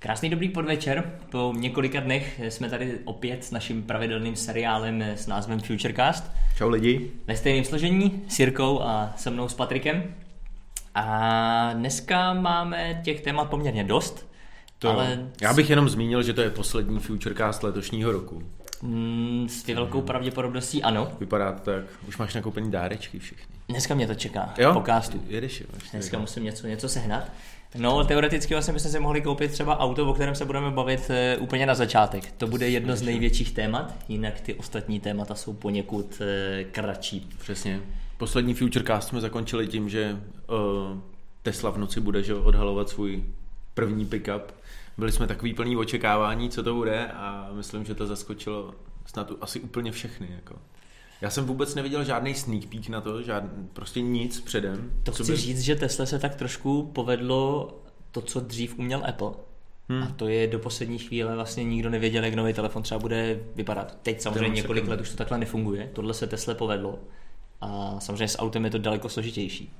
Krásný dobrý podvečer. Po několika dnech jsme tady opět s naším pravidelným seriálem s názvem Futurecast. Čau lidi. Ve stejném složení s Jirkou a se mnou s Patrikem. A dneska máme těch témat poměrně dost. To, ale... Já bych jenom zmínil, že to je poslední Futurecast letošního roku. Mm, s velkou pravděpodobností ano. Vypadá to tak. Už máš nakoupený dárečky všechny. Dneska mě to čeká. Jo? Po castu. Jedeš, jo, Dneska musím něco, něco sehnat. No, teoreticky vlastně bychom si mohli koupit třeba auto, o kterém se budeme bavit e, úplně na začátek. To bude jedno z největších témat, jinak ty ostatní témata jsou poněkud e, kratší. Přesně. Poslední Futurecast jsme zakončili tím, že uh, Tesla v noci bude že, odhalovat svůj první pickup. Byli jsme takový plný očekávání, co to bude a myslím, že to zaskočilo snad asi úplně všechny. Jako. Já jsem vůbec neviděl žádný sneak peek na to, žád, prostě nic předem. To chci by... říct, že Tesla se tak trošku povedlo to, co dřív uměl Apple. Hmm. A to je do poslední chvíle vlastně nikdo nevěděl, jak nový telefon třeba bude vypadat. Teď samozřejmě několik let už to takhle nefunguje. Tohle se Tesla povedlo. A samozřejmě s autem je to daleko složitější.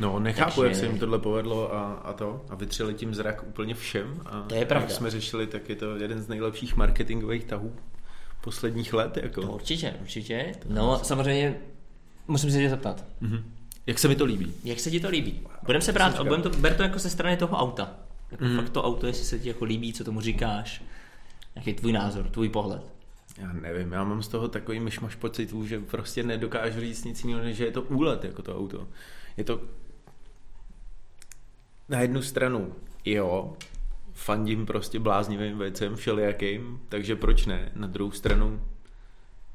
No, nechápu, Takže... jak se jim tohle povedlo a, a to. A vytřeli tím zrak úplně všem. A to je pravda. Jak jsme řešili, tak je to jeden z nejlepších marketingových tahů posledních let. Jako. No, určitě, určitě. No, samozřejmě musím se tě zeptat. Mm-hmm. Jak se mi to líbí? Jak se ti to líbí? Budeme se brát, budem to, ber to jako ze strany toho auta. Jako mm. fakt to auto, jestli se ti jako líbí, co tomu říkáš. Jaký je tvůj názor, tvůj pohled? Já nevím, já mám z toho takový myšmaš pocitů, že prostě nedokážu říct nic jiného, než že je to úlet jako to auto. Je to na jednu stranu, jo, fandím prostě bláznivým věcem všelijakým, takže proč ne? Na druhou stranu,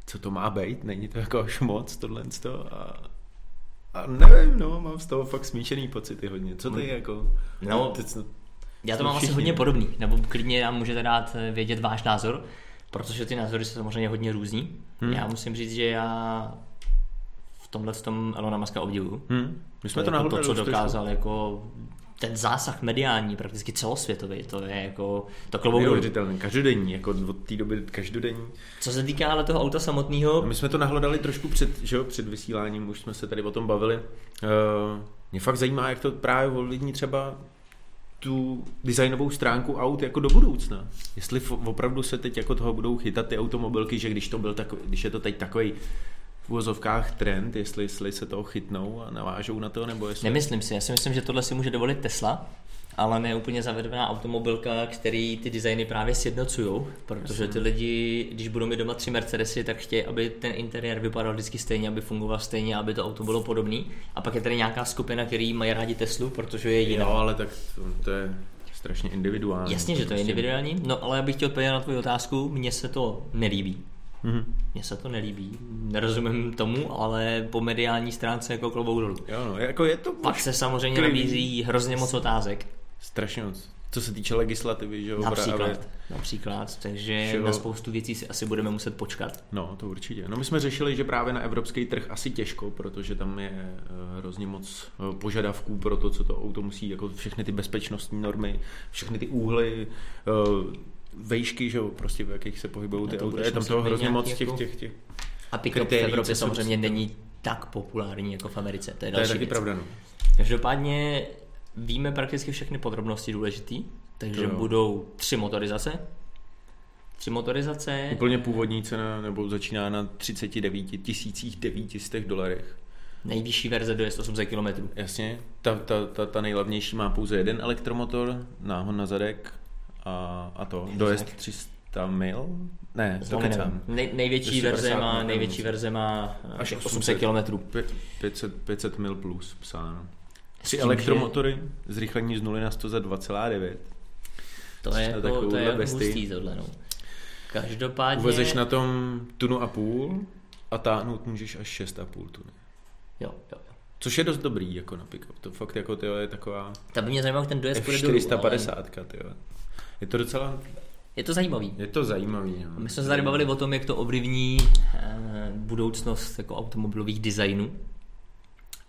co to má být? Není to jako až moc tohle a, a nevím, no, mám z toho fakt smíšený pocity hodně. Co ty hmm. jako... No, teď, já to mám asi hodně podobný, nebo klidně nám můžete dát eh, vědět váš názor, protože ty názory jsou samozřejmě hodně různý. Hmm. Já musím říct, že já v tomhle tom Elona Muska obdivuju. Hmm. My jsme to, to, jako to co dokázal jako ten zásah mediální, prakticky celosvětový, to je jako to klobouk Neuvěřitelný, každodenní, jako od té doby každodenní. Co se týká ale toho auta samotného... My jsme to nahlodali trošku před, že jo, před vysíláním, už jsme se tady o tom bavili. Uh, mě fakt zajímá, jak to právě ovlivní třeba tu designovou stránku aut jako do budoucna. Jestli opravdu se teď jako toho budou chytat ty automobilky, že když to byl takový, když je to teď takový v uvozovkách trend, jestli, jestli se toho chytnou a navážou na to, nebo jestli... Nemyslím si, já si myslím, že tohle si může dovolit Tesla, ale ne úplně zavedená automobilka, který ty designy právě sjednocují, protože ty lidi, když budou mít doma tři Mercedesy, tak chtějí, aby ten interiér vypadal vždycky stejně, aby fungoval stejně, aby to auto bylo podobný. A pak je tady nějaká skupina, který mají rádi Teslu, protože je jiná. Jo, ale tak to, to je strašně individuální. Jasně, že to je prostě- individuální, no ale já bych chtěl odpovědět na tvou otázku, mně se to nelíbí. Mm-hmm. Mně se to nelíbí, nerozumím tomu, ale po mediální stránce jako klobouk dolů. Jo, no, jako je to Pak se samozřejmě klidný. nabízí hrozně moc otázek. Strašně moc. Co se týče legislativy, že jo? Například, právě. například, takže že na spoustu věcí si asi budeme muset počkat. No, to určitě. No my jsme řešili, že právě na evropský trh asi těžko, protože tam je eh, hrozně moc eh, požadavků pro to, co to auto musí, jako všechny ty bezpečnostní normy, všechny ty úhly, eh, vejšky, že jo, prostě v jakých se pohybují ty auta. Je tam toho hrozně moc těch, jako... těch, těch A pick-up v Evropě samozřejmě není tak populární jako v Americe. To je, další to je taky pravda, no. Každopádně víme prakticky všechny podrobnosti důležitý, takže budou tři motorizace. Tři motorizace. Úplně původní cena, nebo začíná na 39 900 dolarech. Nejvyšší verze dojezd 800 km. Jasně, ta, ta, ta, ta nejlevnější má pouze jeden elektromotor, náhon na zadek, a, a to, dojezd 300 mil? Ne, to kecám. Nej, největší verze má, největší verze má až 800 km. 500, 500 mil plus psáno. Tři elektromotory, zrychlení z 0 na 100 za 2,9. To je, jako, to je hustý tohle, no. Každopádně... Uvezeš na tom tunu a půl a táhnout můžeš až 6,5 tuny. Jo, jo, jo. Což je dost dobrý jako na pick-up. To fakt jako tyjo, je taková... Ta by mě zajímalo, ten dojezd půjde 450 ale... tyjo. Je to docela... Je to zajímavý. Je to zajímavý. No. My jsme se tady bavili o tom, jak to ovlivní eh, budoucnost jako automobilových designů.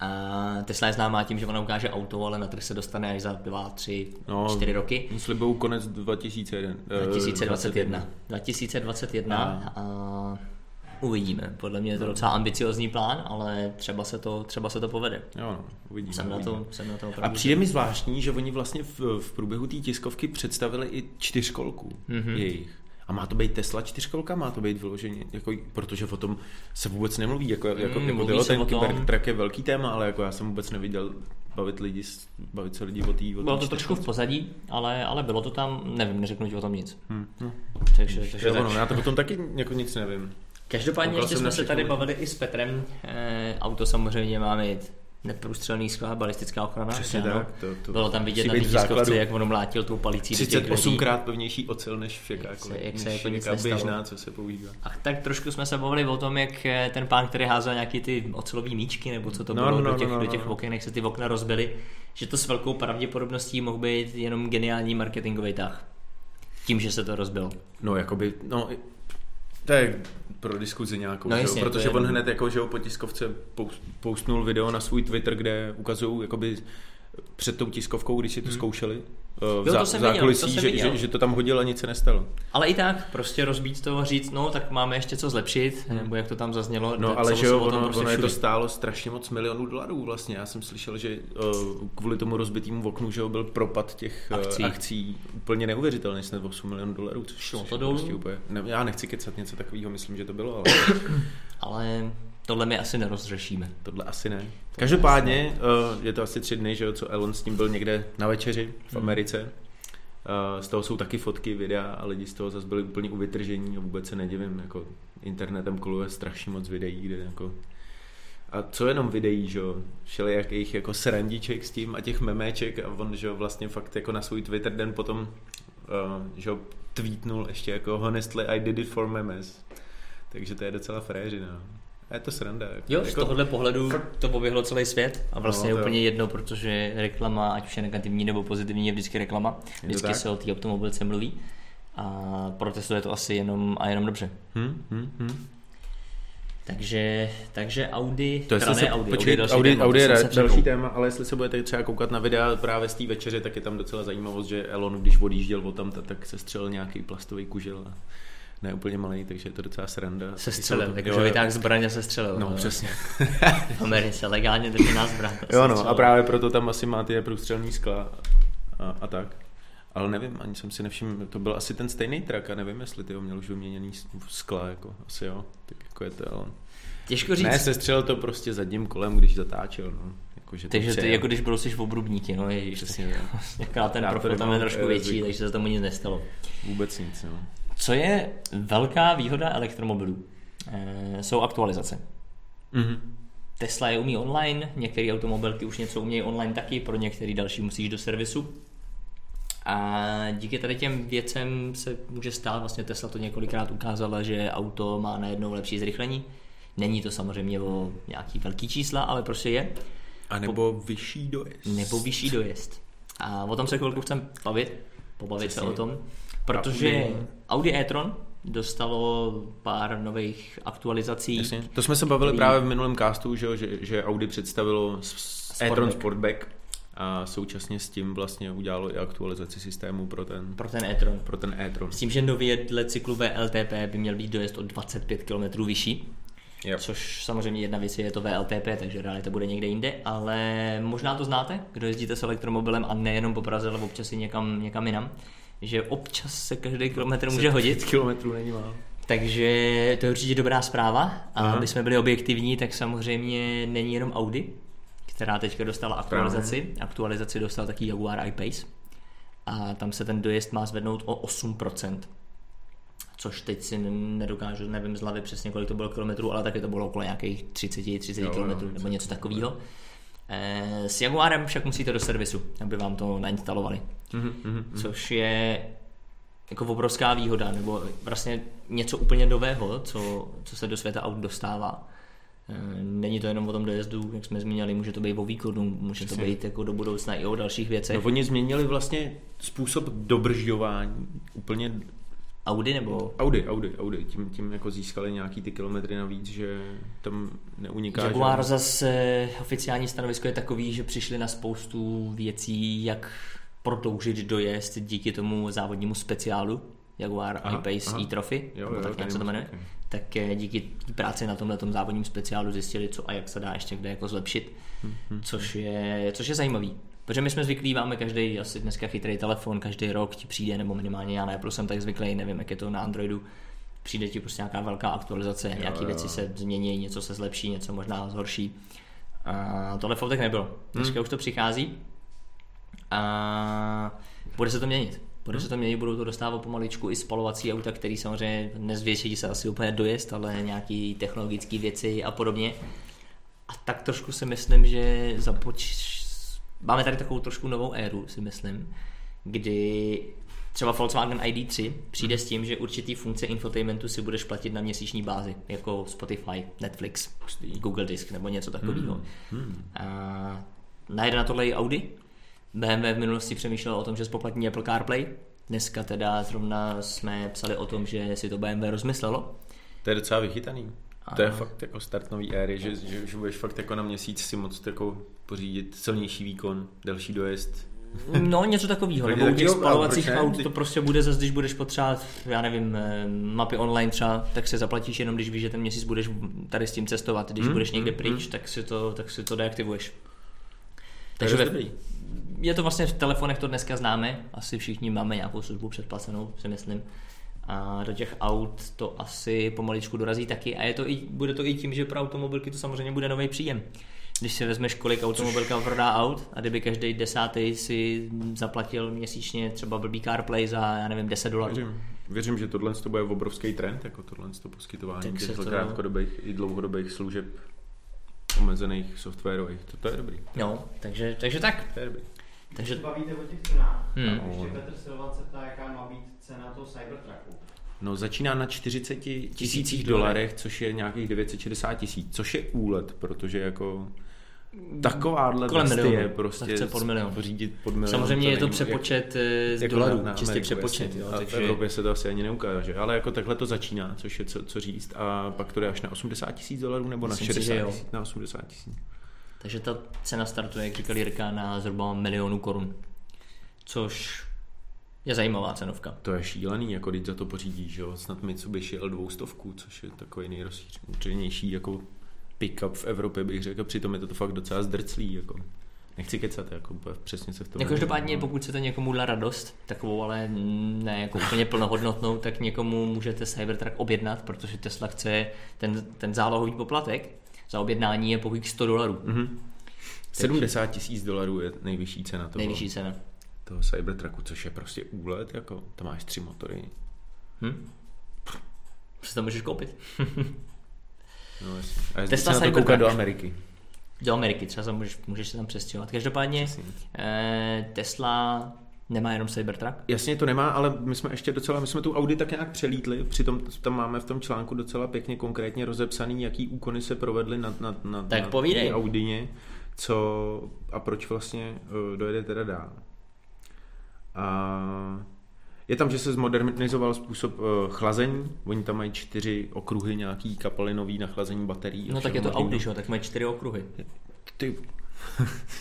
A Tesla je známá tím, že ona ukáže auto, ale na trh se dostane až za 2, 3, no, 4 roky. Slibou konec 2001. 2021. 2021. A... a Uvidíme. Podle mě je to No. docela ambiciozní plán, ale třeba se to, třeba se to povede. Jo, no, uvidíme. Jsem na uvidíme. to, jsem na to A opravdu. přijde mi zvláštní, že oni vlastně v, v průběhu té tiskovky představili i čtyřkolku Mhm. mm-hmm. jejich. A má to být Tesla čtyřkolka, má to být vyloženě, jako, protože o tom se vůbec nemluví. Jako, jako, Mm, jako jo, se ten. Cybertruck je velký téma, ale jako já jsem vůbec neviděl bavit lidi, bavit se lidi o té Bylo to trošku v pozadí, ale, ale bylo to tam, nevím, neřeknu ti o tom nic. Hm, no. Takže, takže Jo, tak. no, já to potom taky jako nic nevím. Každopádně Koukal ještě jsme se tady bavili i s Petrem. E, auto samozřejmě má mít neprůstřelný skla, balistická ochrana. Přesně ano? tak. To, to Bylo tam vidět na tiskovce, jak ono mlátil tou palicí do těch 38 dveří. krát pevnější ocel než Jak jakákoliv, se- jak se jako běžná, co se používá. A tak trošku jsme se bavili o tom, jak eh, ten pán, který házel nějaký ty ocelový míčky, nebo co to No, bylo, no, do no, těch, no, do no, těch no. oken, jak se ty okna rozbily, že to s velkou pravděpodobností mohl být jenom geniální marketingový tah. Tím, že se to rozbilo. No, jakoby, no, to je pro diskuzi nějakou, No jasně, to protože je on hned jako, že po tiskovce post- postnul video na svůj Twitter, kde ukazují jakoby před tou tiskovkou, když si to zkoušeli, eh, v, Hmm. to zá, jsem v viděl, zákulisí, to jsem že, že, že, to tam hodil a nic se nestalo. Ale i tak, prostě rozbít to a říct, no tak máme ještě co zlepšit, nebo jak to tam zaznělo. Hmm. No ale že jo, ono, prostě ono je to stálo strašně moc milionů dolarů vlastně. Já jsem slyšel, že uh, kvůli tomu rozbitému oknu, že jo, byl propad těch Akcí. akcí, akcí úplně neuvěřitelný, snad 8 milionů dolarů, což Šlo to dolů? prostě úplně, ne, já nechci kecat něco takového, myslím, že to bylo, ale Ale tohle my asi nerozřešíme. tohle asi ne. Každopádně uh, je to asi tři dny, že jo, co Elon s tím byl někde na večeři v Hmm. Americe. Uh, z toho jsou taky fotky, videa a lidi z toho zase byli úplně uvytržení a vůbec se nedivím, jako internetem koluje strašně moc videí, kde jako a co jenom videí, že jo, všelijakých jako srandiček s tím a těch memeček a on, že jo, vlastně fakt jako na svůj Twitter den potom, uh, že jo, tweetnul ještě jako honestly I did it for memes. Takže to je docela fréřina. A je to sranda. Jako, Jo, z jako, tohohle pohledu to poběhlo celý svět a vlastně No, je úplně jo. jedno, protože reklama, ať už je negativní nebo pozitivní, je vždycky reklama. Vždycky tak? se o té automobilce mluví a protestuje to asi jenom a jenom dobře. Hm, hm, hm. Takže, takže Audi, To teda se, Audi, počkej, další Audi, téma, Audi to je další téma, ale jestli se budete třeba koukat na videa právě z té večeře, tak je tam docela zajímavost, že Elon, když odjížděl o tam, tak se střelil nějaký plastový kužel a ne úplně malý, takže je to docela sranda. Se střelil, to- jakože vytáhl zbraň a se střelil. No, přesně. V Americe legálně držená zbraň. Jo, no, a právě proto tam asi má ty průstřelný skla a, a tak. Ale nevím, ani jsem si nevšiml, to byl asi ten stejný trak a nevím, jestli ty měl už vyměněný skla, jako asi jo, tak jako je to Elon. Těžko říct. Ne, sestřelil to prostě zadním kolem, když zatáčel, no. Jako, že to takže ty, jako když brousíš v obrubníky, no ježiš, Přesně jaká ten profil tam je trošku větší, takže se tomu nic nestalo. Vůbec nic, no. Co je velká výhoda elektromobilů? E, jsou aktualizace. Mhm. Tesla je umí online, některé automobilky už něco umějí online taky, pro některé další musíš do servisu. A díky tady těm věcem se může stát, vlastně Tesla to několikrát ukázala, že auto má najednou lepší zrychlení. Není to samozřejmě o nějaký velký čísla, ale prostě je. A nebo vyšší dojezd. Nebo vyšší dojezd. A o tom se chvilku chcem bavit, pobavit se Přesně. o tom, protože Audi. E-tron dostalo pár nových aktualizací. Jasně. To jsme se bavili který- právě v minulém castu, že, že, že Audi představilo s- s- e-tron Sportback. Sportback a současně s tím vlastně udělalo i aktualizaci systému pro ten, pro ten e-tron. pro ten e-tron. S tím, že nově dle cyklu VLTP by měl být dojezd o 25 km vyšší, Yep. což samozřejmě jedna věc je, je to VLTP, takže realita bude někde jinde, ale možná to znáte, kdo jezdíte s elektromobilem a nejenom po Praze, ale občas i někam, někam jinam, že občas se každý kilometr může hodit. kilometrů není málo. Takže to je určitě dobrá zpráva. A Aha. aby jsme byli objektivní, tak samozřejmě není jenom Audi, která teďka dostala aktualizaci. Aktualizaci dostal taky Jaguar I-Pace. A tam se ten dojezd má zvednout o 8%. Což teď si nedokážu, nevím z hlavy přesně, kolik to bylo kilometrů, ale taky to bylo okolo nějakých 30, 30 Jo, jo, kilometrů nebo něco takového. Eh, S Jaguarem však musíte do servisu, aby vám to nainstalovali Mhm, mhm, mhm. což je jako obrovská výhoda, nebo vlastně něco úplně nového, co, co se do světa aut dostává. Eh, Není to jenom o tom dojezdu, jak jsme zmínili, může to být o výkonu, může Přesně. to být jako do budoucna i o dalších věcech. No, oni změnili vlastně způsob dobržďování úplně Audi nebo Audi, Audi, Audi. Tím, tím jako získali nějaký ty kilometry navíc, že tam neuniká Jaguar žádný- zase oficiální stanovisko je takový, že přišli na spoustu věcí, jak prodloužit dojezd díky tomu závodnímu speciálu, Jaguar Aha, I-Pace aha. e-trophy, Jo, jo, tak se to jmenuje, tak eh, díky práci na tomhle závodním speciálu zjistili, co a jak se dá ještě kde jako zlepšit, Mhm. což je, což je zajímavý. Protože my jsme zvyklí, máme každý asi dneska chytrý telefon, každý rok ti přijde, nebo minimálně já na Apple jsem tak zvyklý, nevím, jak je to na Androidu, přijde ti prostě nějaká velká aktualizace, jo, nějaké jo. věci se změní, něco se zlepší, něco možná zhorší. A tohle tak nebylo. Dneska Hmm. už to přichází a bude se to měnit. Bude se to měnit, budou to dostávat pomaličku i spalovací auta, který samozřejmě nezvětší se asi úplně dojezd, ale nějaký technologické věci a podobně. A tak trošku si myslím, že započ... máme tady takovou trošku novou éru, si myslím, kdy třeba Volkswagen ID3 přijde s tím, že určitý funkce infotainmentu si budeš platit na měsíční bázi, jako Spotify, Netflix, Google Disk nebo něco takového. A najde na tohle i Audi. BMW v minulosti přemýšlelo o tom, že spoplatní Apple CarPlay. Dneska teda zrovna jsme psali o tom, že si to BMW rozmyslelo. To je docela vychytaný. To je fakt jako start nový éry, že, že, že budeš fakt jako na měsíc si moc jako pořídit silnější výkon, delší dojezd. No, něco takového. Nebo u těch spalovacích aut to prostě bude zase, když budeš potřebovat, já nevím, eh, mapy online třeba, tak se zaplatíš jenom, když víš, že ten měsíc budeš tady s tím cestovat. Když Hmm, budeš někde hmm, pryč, tak si to, tak si to deaktivuješ. Takže ve, dobrý. je to vlastně v telefonech to dneska známe, asi všichni máme nějakou službu předplacenou, si myslím. A do těch aut to asi pomaličku dorazí taky a je to i, bude to i tím, že pro automobilky to samozřejmě bude nový příjem. Když si vezmeš, kolik automobilka prodá aut a kdyby každý desátý si zaplatil měsíčně třeba blbý CarPlay za, já nevím, 10 dolarů. Věřím, věřím, že tohle to bude obrovský trend, jako tohle to poskytování těchto to- krátkodobých i dlouhodobých služeb omezených softwarových. To, to je dobrý. No, takže, takže tak. To je dobrý. Takže se bavíte o těch cenách, Hmm. ještě Petr Silvan se ptá, jaká má být cena toho Cybertrucku. No začíná na 40 tisících dolarech, což je nějakých 960 tisíc, což je úlet, protože jako takováhle Kolem bestie milionu, prostě lehce pod milion. pořídit pod milion. samozřejmě to je to přepočet jak, z jako dolarů, na- čistě Ameriku, přepočet. jasně. Jo, a takže v Evropě se to asi ani neukáže, ale jako takhle to začíná, což je co, co říct a pak to jde až na 80 tisíc dolarů nebo Myslím na si, že 60 jo. tisíc, na 80 tisíc. Takže ta cena startuje, jak říkal Jirka, na zhruba milionu korun. Což je zajímavá cenovka. To je šílený, jako když za to pořídíš, že jo, snad Mitsubishi L200, což je takový nejrozšířenější jako pick-up v Evropě, bych řekl, přitom je to fakt docela zdrclý, jako. Nechci kecat, jako přesně se v tom... Jako každopádně, pokud chcete někomu dát radost, takovou ale ne jako úplně plnohodnotnou, tak někomu můžete Cybertruck objednat, protože Tesla chce ten, ten zálohový poplatek za objednání je pouhých 100 dolarů. Mhm. 70 tisíc dolarů je nejvyšší cena toho, Nejvyšší cena. Toho Cybertrucku, což je prostě úlet, jako, tam máš tři motory. Hm? Co to můžeš koupit? No, jasně. A jezdit Tesla se na to koukat do Ameriky. Do Ameriky třeba se můžeš, můžeš se tam přestěhovat. Každopádně Přesně. eh, Tesla nemá jenom Cybertruck. Jasně to nemá, ale my jsme ještě docela, my jsme tu Audi tak nějak přelítli, přitom tam máme v tom článku docela pěkně konkrétně rozepsaný, jaký úkony se provedly na, na, na, Tak na té Audině, co a proč vlastně uh, dojede teda dál. A je tam, že se zmodernizoval způsob uh, chlazení, oni tam mají čtyři okruhy nějaký kapalinový na chlazení baterií. No tak je to možného. Audi, že jo, tak mají čtyři okruhy. Ty.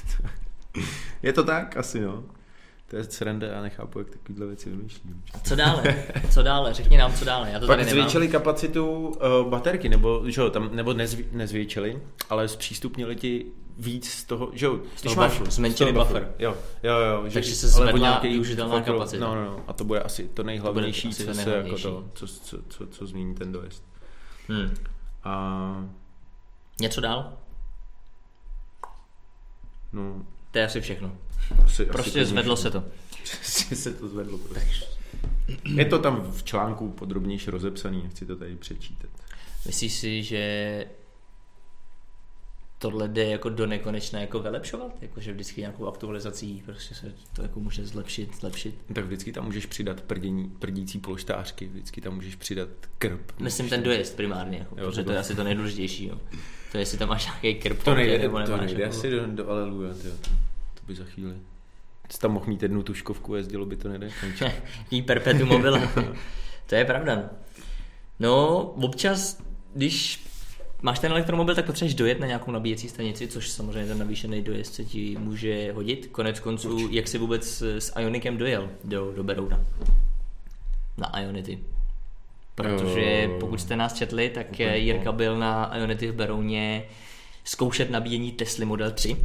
je to tak? Asi no. To je sranda, já nechápu, jak takovýhle věci vymýšlím. Co dále? Co dále? Řekni nám, co dále. Já to Pak tady zvětšili kapacitu uh, baterky, nebo, že jo, tam, nebo nezvě, nezvětšili, ale zpřístupnili ti víc z toho, že jo, Z toho bufferu, zmenšili toho buffer. Jo, jo, jo. že- Takže se zvedla nějaký využitelná kapacita. No, no, no, a to bude asi to nejhlavnější, asi to co se jako to, co, co, co, co změní ten dojezd. Hmm. A Něco dál? no, To je asi všechno. asi, Prostě asi zvedlo se to. Přesně se to zvedlo. Prostě. Je to tam v článku podrobnější rozepsaný, nechci to tady přečítat. Myslíš si, že tohle jde jako do nekonečna jako vylepšovat? Jako, že vždycky nějakou aktualizací prostě se to jako může zlepšit, zlepšit. Tak vždycky tam můžeš přidat prdění, prdící polštářky, vždycky tam můžeš přidat krb. Myslím ten dojezd primárně, jako, Jo, protože to je to- asi to nejdůležitější. Jo. To jestli tam máš nějaký krp, To nejde, nebo to nemáš, nejde jako. asi do, do Aleluja, by za chvíli. Jsi tam mohl mít jednu tuškovku, jezdilo by to nejde. Jí perpetuum mobile. to je pravda. no. Občas, když máš ten elektromobil, tak potřebuješ dojet na nějakou nabíjecí stanici, což samozřejmě ten navýšený dojezd se ti může hodit. Konec konců, jak jsi vůbec s Ionikem dojel do, do Berouna? na Ionity. Protože pokud jste nás četli, tak Jirka byl na Ionity v Berouně zkoušet nabíjení Tesly Model 3,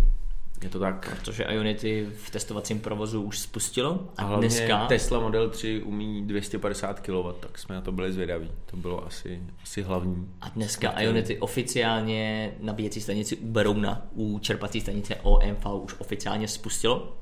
Je to tak. protože Ionity v testovacím provozu už spustilo A a dneska Tesla Model 3 umí 250 kW, tak jsme na to byli zvědaví. To bylo asi, asi hlavní. A dneska Ionity oficiálně nabíjecí stanici u Berouna, u čerpací stanice OMV už oficiálně spustilo.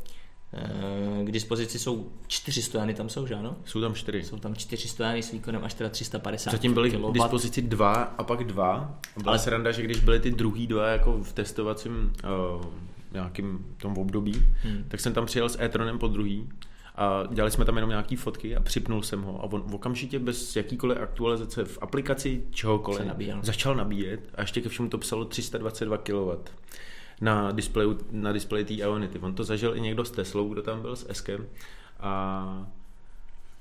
Eh, K dispozici jsou čtyři stojany, tam jsou, že ano? Jsou tam čtyři. Jsou tam čtyři stojany s výkonem až teda 350 Zatím byly k kW. dispozici dva a pak dva. Byla Ale- Ale... sranda, že když byly ty druhý dva jako v testovacím uh, nějakým tom období, hmm. tak jsem tam přijel s e-tronem po druhý a dělali jsme tam jenom nějaký fotky a připnul jsem ho a on okamžitě bez jakýkoliv aktualizace v aplikaci čehokoliv nabíjel. začal nabíjet a ještě ke všemu to psalo 322 kW na displeji, na displeji té Ionity. On to zažil i někdo s Teslou, kdo tam byl s Eskem a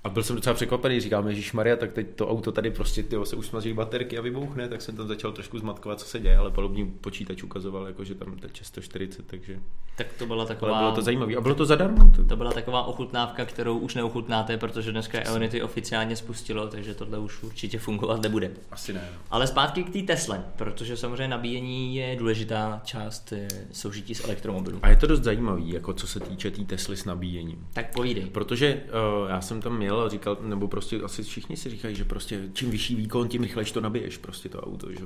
a byl jsem docela překvapený, říkám, Ježíš Maria, tak teď to auto tady prostě tyjo, se usmaží baterky a vybouchne, tak jsem tam začal trošku zmatkovat, co se děje, ale palubní počítač ukazoval, jako, že tam teče 140, takže Tak to byla ale taková... bylo to zajímavé. A bylo to zadarmo? To... To byla taková ochutnávka, kterou už neochutnáte, protože dneska Ionity oficiálně spustilo, takže tohle už určitě fungovat nebude. Asi ne. no. Ale zpátky k té Tesle, protože samozřejmě nabíjení je důležitá část eh, soužití s elektromobilů. A je to dost zajímavý, jako co se týče té tý Tesly s nabíjením. Tak povídej. Protože uh, já jsem tam měl a říkal, nebo prostě asi všichni si říkají, že prostě čím vyšší výkon, tím rychlejš to nabiješ prostě to auto, že.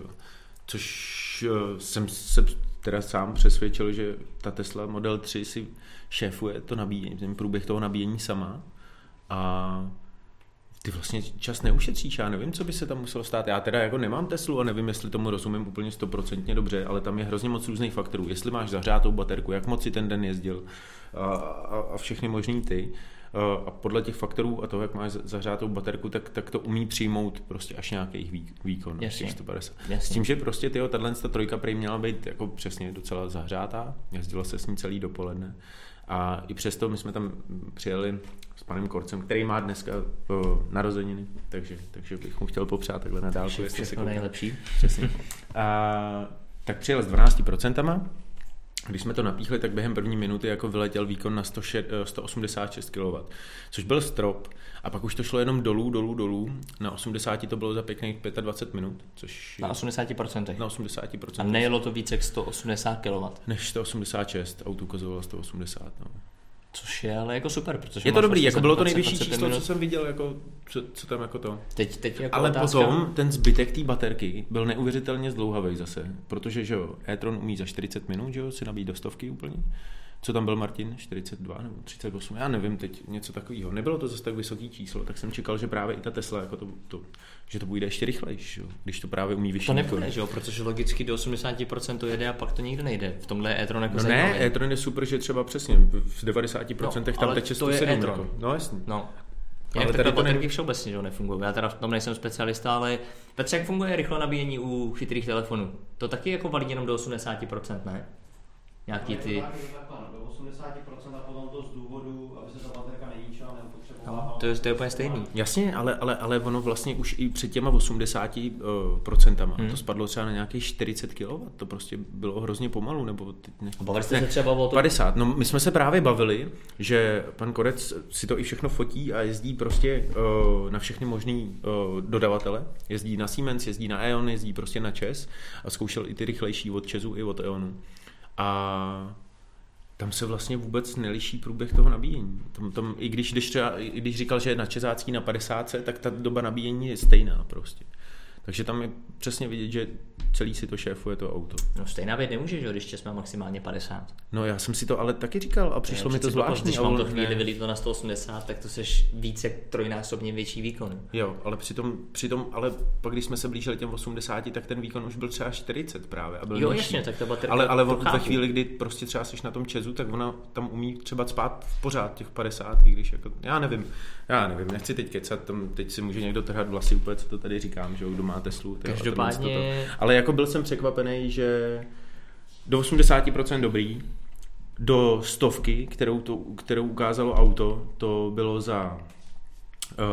Což uh, jsem se teda sám přesvědčil, že ta Tesla Model 3 si šéfuje to nabíjení, ten průběh toho nabíjení sama a ty vlastně čas neušetříš, já nevím, co by se tam muselo stát. Já teda jako nemám Teslu a nevím, jestli tomu rozumím úplně stoprocentně dobře, ale tam je hrozně moc různých faktorů. Jestli máš zahřátou baterku, jak moc si ten den jezdil a, a, a všechny možný ty. A podle těch faktorů a toho, jak máš zahřátou baterku, tak, tak to umí přijmout prostě až nějaký vý, výkon. Jasně. těch 150. Jasně. S tím, že prostě tyjo, tahle ta trojka prej měla být jako přesně docela zahřátá. Jezdilo se s ní celý dopoledne. A i přesto my jsme tam přijeli s panem Korcem, který má dneska o, narozeniny, takže, takže bych mu chtěl popřát takhle na dálku. jestli se Všechno kouká. nejlepší. Přesně. A, tak přijel s 12%. Když jsme to napíchli, tak během první minuty jako vyletěl výkon na 100, 186 kW, což byl strop. A pak už to šlo jenom dolů, dolů, dolů. Na 80 to bylo za pěkných 25 minut, což Na 80%. na 80%. A nejelo to více jak 180 kW. Než 186, auto ukazovalo 180. No. Což je ale jako super, protože Je to dobrý, vlastně jako bylo to 20, nejvyšší 25 číslo, co minut. jsem viděl, jako, co, co tam jako to. Teď, teď jako Ale otázka, potom ten zbytek té baterky byl neuvěřitelně zdlouhavý zase, protože že jo, e-tron umí za 40 minut, že jo, si nabít do stovky úplně. Co tam byl Martin? 42 nebo 38? Já nevím teď, něco takového. Nebylo to zase tak vysoký číslo, tak jsem čekal, že právě i ta Tesla, jako to, to že to bude ještě rychlejší, jo, když to právě umí vyšší To nepůjde, že jo, protože logicky do 80% to jede a pak to nikdy nejde. V tomhle je e-tron jako No zajímavý. ne, e-tron je super, že třeba přesně v 90% No, tam ale teče to je 107. e-tron. Jako. No jasně. No. Ale Jak tady to ne- baterky všeobecně že nefungují. Já teda v tom nejsem specialista, ale Petře, jak funguje rychle nabíjení u chytrých telefonů? To taky jako valí jenom do 80%, ne? Nějaký ty... Je to tak, je to takhle, no, do 80% a potom to z důvodu, aby se ta baterka neníčila, neupotřebovala. No, to, je, to je úplně stejný. Jasně, ale, ale, ale ono vlastně už i před těma 80 uh, procentama, Hmm. to spadlo třeba na nějakých 40 kW, to prostě bylo hrozně pomalu, nebo teď ne, Bavili jste ne, se třeba o tom, 50. No my jsme se právě bavili, že pan Korec si to i všechno fotí a jezdí prostě uh, na všechny možný uh, dodavatele. Jezdí na Siemens, jezdí na E.ON, jezdí prostě na ČES a zkoušel i ty rychlejší od ČESu i od E.ONu. A tam se vlastně vůbec neliší průběh toho nabíjení. Tam, tam, i, když, když, třeba, i když říkal, že je na Česácký na 50, tak ta doba nabíjení je stejná prostě. Takže tam je přesně vidět, že celý si to šéfuje to auto. no stejná věc nemůže, že jo, když má maximálně 50. No já jsem si to ale taky říkal a přišlo mi to zvláštní. Když mám to chvíli ne. vylít to na 180, tak to seš více jak trojnásobně větší výkon. Jo, ale přitom, přitom, ale pak když jsme se blížili těm 80, tak ten výkon už byl třeba 40 právě a byl Jo, nižší. jasně, tak ta baterka ale, ale ve chvíli, kdy prostě třeba jsi na tom Česu, tak ona tam umí třeba spát pořád těch 50, i když jako, já nevím, já nevím, nechci teď kecat, tam teď si může někdo trhat vlasy úplně, co to tady říkám, že jo, kdo má Teslu. tyjo, Každopádně- to. Ale jako byl jsem překvapený, že do 80% dobrý, do stovky, kterou, to, kterou ukázalo auto, to bylo za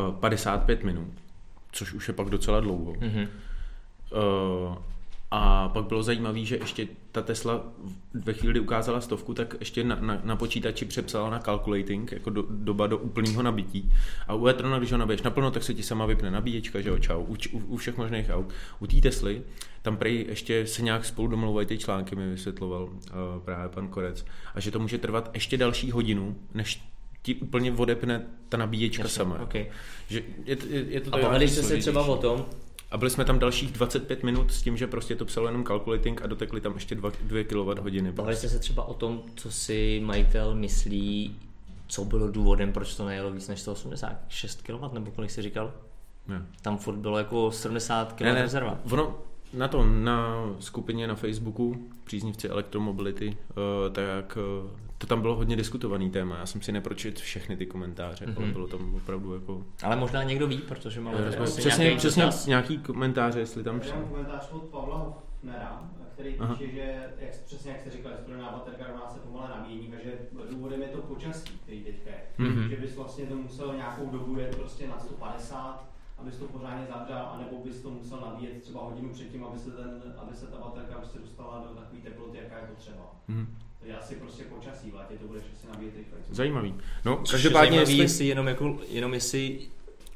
uh, 55 minut, což už je pak docela dlouho. Mhm. Uh, A pak bylo zajímavé, že ještě ta Tesla ve chvíli, kdy ukázala stovku, tak ještě na, na, na počítači přepsala na calculating, jako do, doba do úplného nabití. A u e když ho nabiješ naplno, tak se ti sama vypne nabíječka, že jo, čau, u, u, u všech možných aut. U té Tesly, tam prej ještě se nějak spolu domlouvají ty články, mi vysvětloval uh, právě pan Korec. A že to může trvat ještě další hodinu, než ti úplně odepne ta nabíječka Jasně, sama. Okay. Že je, je, je to a bavili jste se třeba o tom, a byli jsme tam dalších 25 minut s tím, že prostě to psalo jenom calculating a dotekli tam ještě 2, 2 kWh. Bavili jste se třeba o tom, co si majitel myslí, co bylo důvodem, proč to nejelo víc než 186 kW, nebo kolik jsi říkal? Ne. Tam furt bylo jako 70 kW ne, ne, rezerva. Ono, na tom, na skupině na Facebooku, příznivci elektromobility, uh, tak uh, to tam bylo hodně diskutovaný téma. Já jsem si nepročit všechny ty komentáře, mm-hmm. ale bylo tam opravdu jako... Ale možná někdo ví, protože máme uh, přesně, nějaký, přesně nějaký komentáře, jestli tam... Já komentář od Pavla Hofnera, který Aha. píše, že jak, přesně jak jste říkal, studená baterka rovná se pomalé nabíjení, takže důvodem je to počasí, který teďka je. Mm-hmm. Že bys vlastně to musel nějakou dobu jet prostě na 150, abys to pořádně zavřel, anebo bys to musel nabíjet třeba hodinu předtím, aby se, ten, aby se ta baterka prostě dostala do takové teploty, jaká je potřeba. Mm. Asi prostě počasí, v létě to budeš asi nabíjet rychle. Zajímavý. No, každopádně jestli... jestli... jenom jako, jenom jestli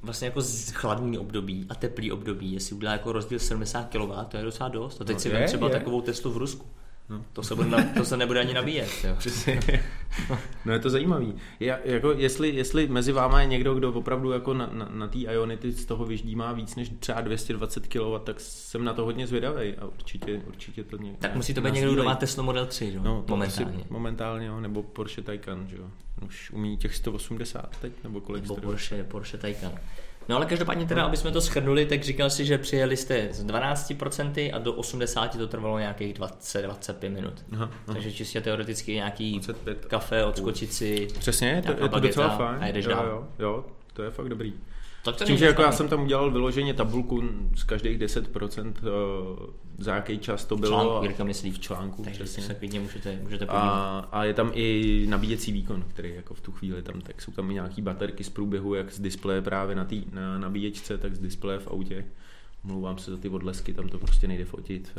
vlastně jako chladný období a teplý období, jestli udělá jako rozdíl 70 kW, to je docela dost. A teď no, si je, třeba je. takovou testu v Rusku. No. To, se bude, to se nebude ani nabíjet. Jo. no je to zajímavý. Já, jako jestli, jestli mezi váma je někdo, kdo opravdu jako na, na, na té Ionity z toho vyždímá víc než třeba 220 kW, tak jsem na to hodně zvědavý a určitě, určitě to někdo. Tak musí to být někdo, kdo má Tesla Model 3, jo? No, momentálně. momentálně, jo, nebo Porsche Taycan, jo. Už umí těch 180 teď, nebo kolik Nebo Porsche, Porsche Taycan. No ale každopádně teda, aby jsme to schrnuli, tak říkal si, že přijeli jste z 12% a do 80 to trvalo nějakých 20-25 minut. Aha, aha. Takže čistě teoreticky nějaký 25. kafe, odskočit si. Přesně, to, je to docela fajn. A jedeš jo, dál. Jo, jo, to je fakt dobrý. Tak to Tím, že jako já jsem tam udělal vyloženě tabulku z každých 10% uh, za jaký čas to bylo. Článku, Jirka myslí. V článku, Takže přesně. se klidně můžete, můžete A, a, je tam i nabíjecí výkon, který jako v tu chvíli tam, tak jsou tam i nějaký baterky z průběhu, jak z displeje právě na, tý, na nabíječce, tak z displeje v autě. Mluvám se za ty odlesky, tam to prostě nejde fotit.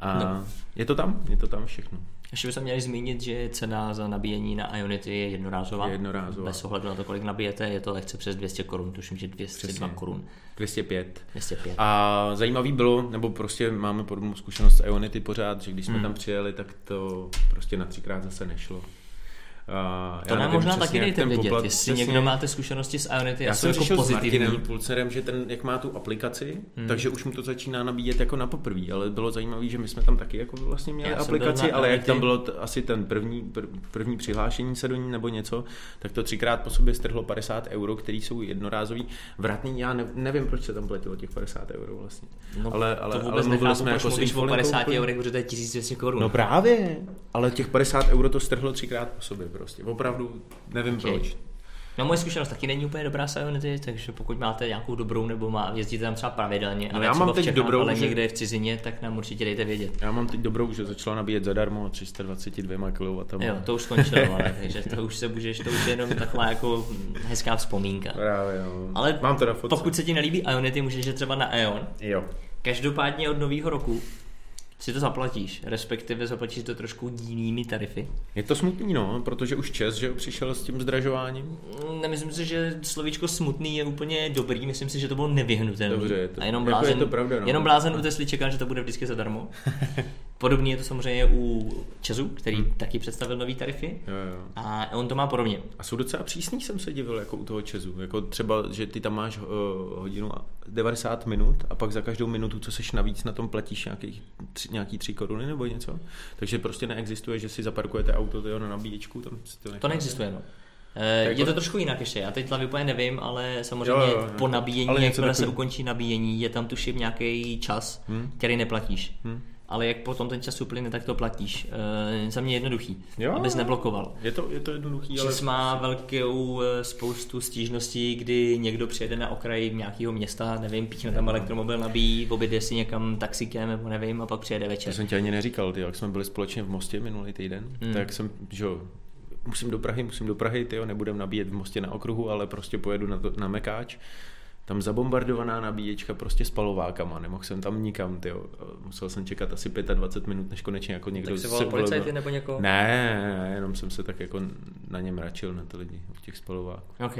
A no. je to tam, je to tam všechno. Ještě bychom měli zmínit, že cena za nabíjení na Ionity je jednorázová. Je jednorázová. Bez ohledu na to, kolik nabijete, je to lehce přes 200 korun, tuším, že 202 korun. 205. 205. A zajímavý bylo, nebo prostě máme podobnou zkušenost s Ionity pořád, že když jsme hmm. tam přijeli, tak to prostě na třikrát zase nešlo. Uh, to nám možná taky dejte vědět, poplat, jestli přesně, někdo máte zkušenosti s Ionity, já jsem jako řešil pozitivní. s Pulcerem, že ten, jak má tu aplikaci, hmm. takže už mu to začíná nabíjet jako na poprvé, ale bylo zajímavé, že my jsme tam taky jako vlastně měli já aplikaci, ale jak tam bylo t- asi ten první, pr- první přihlášení se do ní nebo něco, tak to třikrát po sobě strhlo 50 euro, který jsou jednorázový. Vratný, já ne, nevím, proč se tam platilo těch 50 euro vlastně. No, ale, ale, to ale mluvili jsme jako s o 50 euro, protože to je 1200 korun. No právě, ale těch 50 euro to strhlo třikrát po sobě prostě. Opravdu nevím okay. proč. No moje zkušenost taky není úplně dobrá s Ionity, takže pokud máte nějakou dobrou nebo má, jezdíte tam třeba pravidelně, no ale já mám teď Čechách, dobrou, ale že... někde v cizině, tak nám určitě dejte vědět. Já mám teď dobrou, že začala nabíjet zadarmo 322 kW. Jo, to už skončilo, ale, takže to už se můžeš, to už je jenom taková jako hezká vzpomínka. Právě, jo. Ale mám to na pokud se ti nelíbí Ionity, můžeš jít třeba na Ion. Jo. Každopádně od nového roku si to zaplatíš, respektive zaplatíš to trošku jinými tarify. Je to smutný, no, protože už čes, že přišel s tím zdražováním? Mm, nemyslím si, že slovíčko smutný je úplně dobrý, myslím si, že to bylo nevyhnutelné. Dobře, je to, a jenom blázen, jako je to pravda, no. jenom blázen u Tesly čeká, že to bude vždycky zadarmo. Podobně je to samozřejmě u Česu, který hmm. taky představil nový tarify. Jo, jo. A on to má podobně. A jsou docela přísný, jsem se divil, jako u toho Česu. Jako třeba, že ty tam máš uh, hodinu a 90 minut a pak za každou minutu, co seš navíc, na tom platíš nějaký, tři, nějaký tři koruny nebo něco. Takže prostě neexistuje, že si zaparkujete auto tyjo, na nabíječku. Tam to, to neexistuje, no. Je jako... to trošku jinak ještě, já teď hlavě úplně nevím, ale samozřejmě jo, jo, jo. po nabíjení, jakmile se ukončí nabíjení, je tam tuším nějaký čas, hmm. který neplatíš. Hmm ale jak potom ten čas uplyne, tak to platíš. E, za mě jednoduchý, jo, abys neblokoval. Je to, je to jednoduchý, ale... má velkou eh, spoustu stížností, kdy někdo přijede na okraji nějakého města, nevím, píchne tam elektromobil, nabíjí, objede si někam taxikem, nebo nevím, a pak přijede večer. To jsem ti ani neříkal, ty, jak jsme byli společně v Mostě minulý týden, hmm. tak jsem, že musím do Prahy, musím do Prahy, tyjo, nebudem nabíjet v Mostě na okruhu, ale prostě pojedu na, to, na Mekáč tam zabombardovaná nabíječka prostě spalovákama, nemohl jsem tam nikam, tyjo. Musel jsem čekat asi 25 minut, než konečně jako někdo... Tak si volal policajty nebo někoho? Ne, ne, jenom jsem se tak jako na něm račil, na ty lidi, u těch spalováků. OK.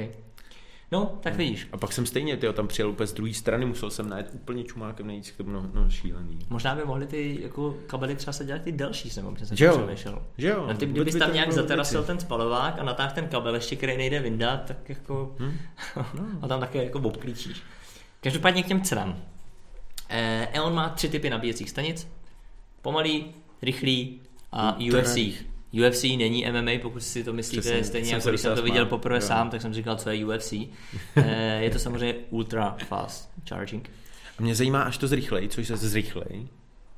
No, tak vidíš. A pak jsem stejně, tyjo, tam přijel úplně z druhé strany, musel jsem najít úplně čumákem nejít k tomu, no, no šílený. Možná by mohli ty jako kabely třeba se dělat ty delší, jsem občas Že jo? přemýšlel. Že jo? No, ty, Vůbec kdybys by tam nějak zaterasil ten spalovák a natáhl ten kabel ještě, který nejde vyndat, tak jako... Hm? a tam také jako obklíčíš. Každopádně k těm cenám. Eh, E.ON má tři typy nabíjecích stanic. Pomalý, rychlý a To je UFC. Není MMA, pokud si to myslíte, Přesně, stejně jako když jsem to viděl poprvé Jo. sám, tak jsem říkal, co je UFC. Eh, je to samozřejmě ultra fast charging. A mě zajímá až to zrychlej, což se zrychlej.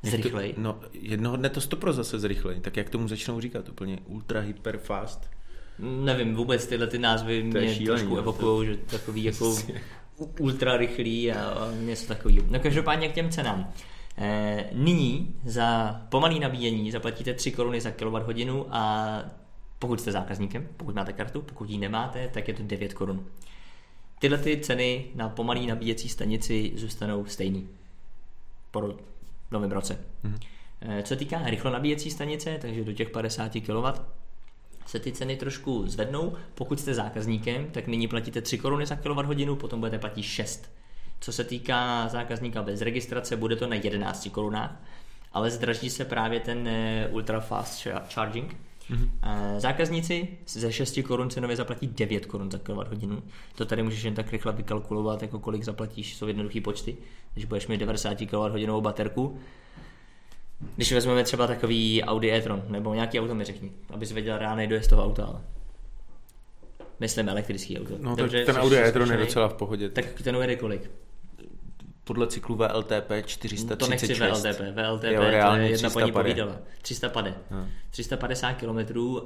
Jak to- Zrychlej. No, jednoho dne to stopro zase zrychlej, tak jak tomu začnou říkat, úplně ultra hyper fast. Nevím, vůbec tyhle ty názvy To mě šílený, trošku evokujou, že takový jako ultra rychlý a, a něco takového. No každopádně k těm cenám. Nyní za pomalý nabíjení zaplatíte 3 koruny za kWh a pokud jste zákazníkem, pokud máte kartu, pokud ji nemáte, tak je to 9 korun. Tyhle ty ceny na pomalý nabíjecí stanici zůstanou stejný po novém roce. Mhm. E, Co se týká rychlo nabíjecí stanice, takže do těch 50 kW, se ty ceny trošku zvednou. Pokud jste zákazníkem, tak nyní platíte 3 koruny za kWh, potom budete platit 6. Co se týká zákazníka bez registrace, bude to na 11 korunách, ale zdraží se právě ten eh, ultra fast cha- charging. Mm-hmm. Zákazníci ze 6 korun cenově zaplatí 9 korun za kWh. To tady můžeš jen tak rychle vykalkulovat, jako kolik zaplatíš, jsou jednoduché počty. Když budeš mít 90 kWh baterku, když vezmeme třeba takový Audi e-tron, nebo nějaký auto mi řekni, abys věděl reálný dojezd toho auta, ale myslím elektrický auto. No Dobře, tak ten Audi e-tron je docela v pohodě. Tak ten ujede kolik? podle cyklu VLTP 436. To nechci VLTP, VLTP Jo, to je reálně jedna paní 350. povídala. 350. No. 350 km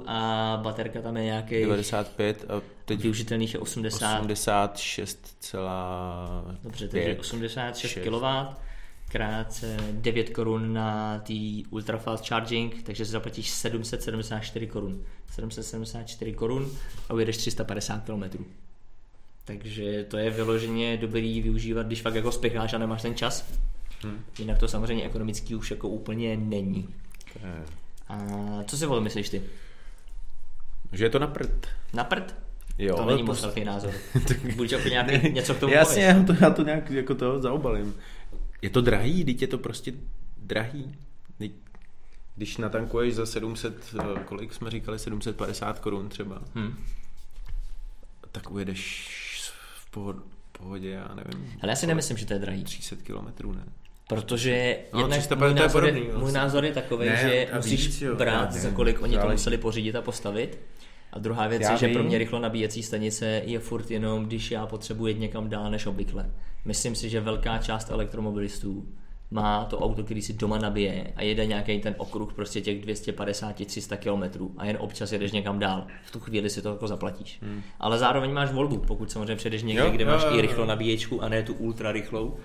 a baterka tam je nějaký 95 a teď využitelných je 80. 86 celá Dobře, takže pět, 86 šest. kW krát eh, 9 korun na tý ultra fast charging, takže si zaplatíš 774 korun. 774 korun a ujedeš 350 km. Takže to je vyloženě dobrý využívat, když fakt jako spěcháš a nemáš ten čas. Hmm. Jinak to samozřejmě ekonomický už jako úplně není. Je- A co si o tom myslíš ty? Že je to na prd. Na prd? Jo, to není velký názor. Buď jako nějaký, něco k tomu Jasně, já to, já to nějak jako to zaobalím. Je to drahý, teď je to prostě drahý. Teď, když natankuješ za 700, eh, kolik jsme říkali, 750 korun třeba, Hm. tak ujedeš v pohod- pohodě, já nevím. Ale já si nemyslím, že to je drahý. 300 kilometrů, ne? Protože No, jednak 350 můj, názor je, podobný, můj názor je takový, Ne, že musíš víc, jo, brát, já za kolik oni to museli pořídit a postavit. A druhá věc Já je, že pro vím. mě rychlo nabíjecí stanice je furt jenom, když já potřebuji jet někam dál než obvykle. Myslím si, že velká část elektromobilistů má to auto, který si doma nabije a jede nějaký ten okruh prostě těch 250-300 km a jen občas jedeš někam dál. V tu chvíli si to jako zaplatíš. Hmm. Ale zároveň máš volbu, pokud samozřejmě přejdeš někde, Jo, kde jo, máš jo, i jo. rychlo nabíječku a ne tu ultra rychlou,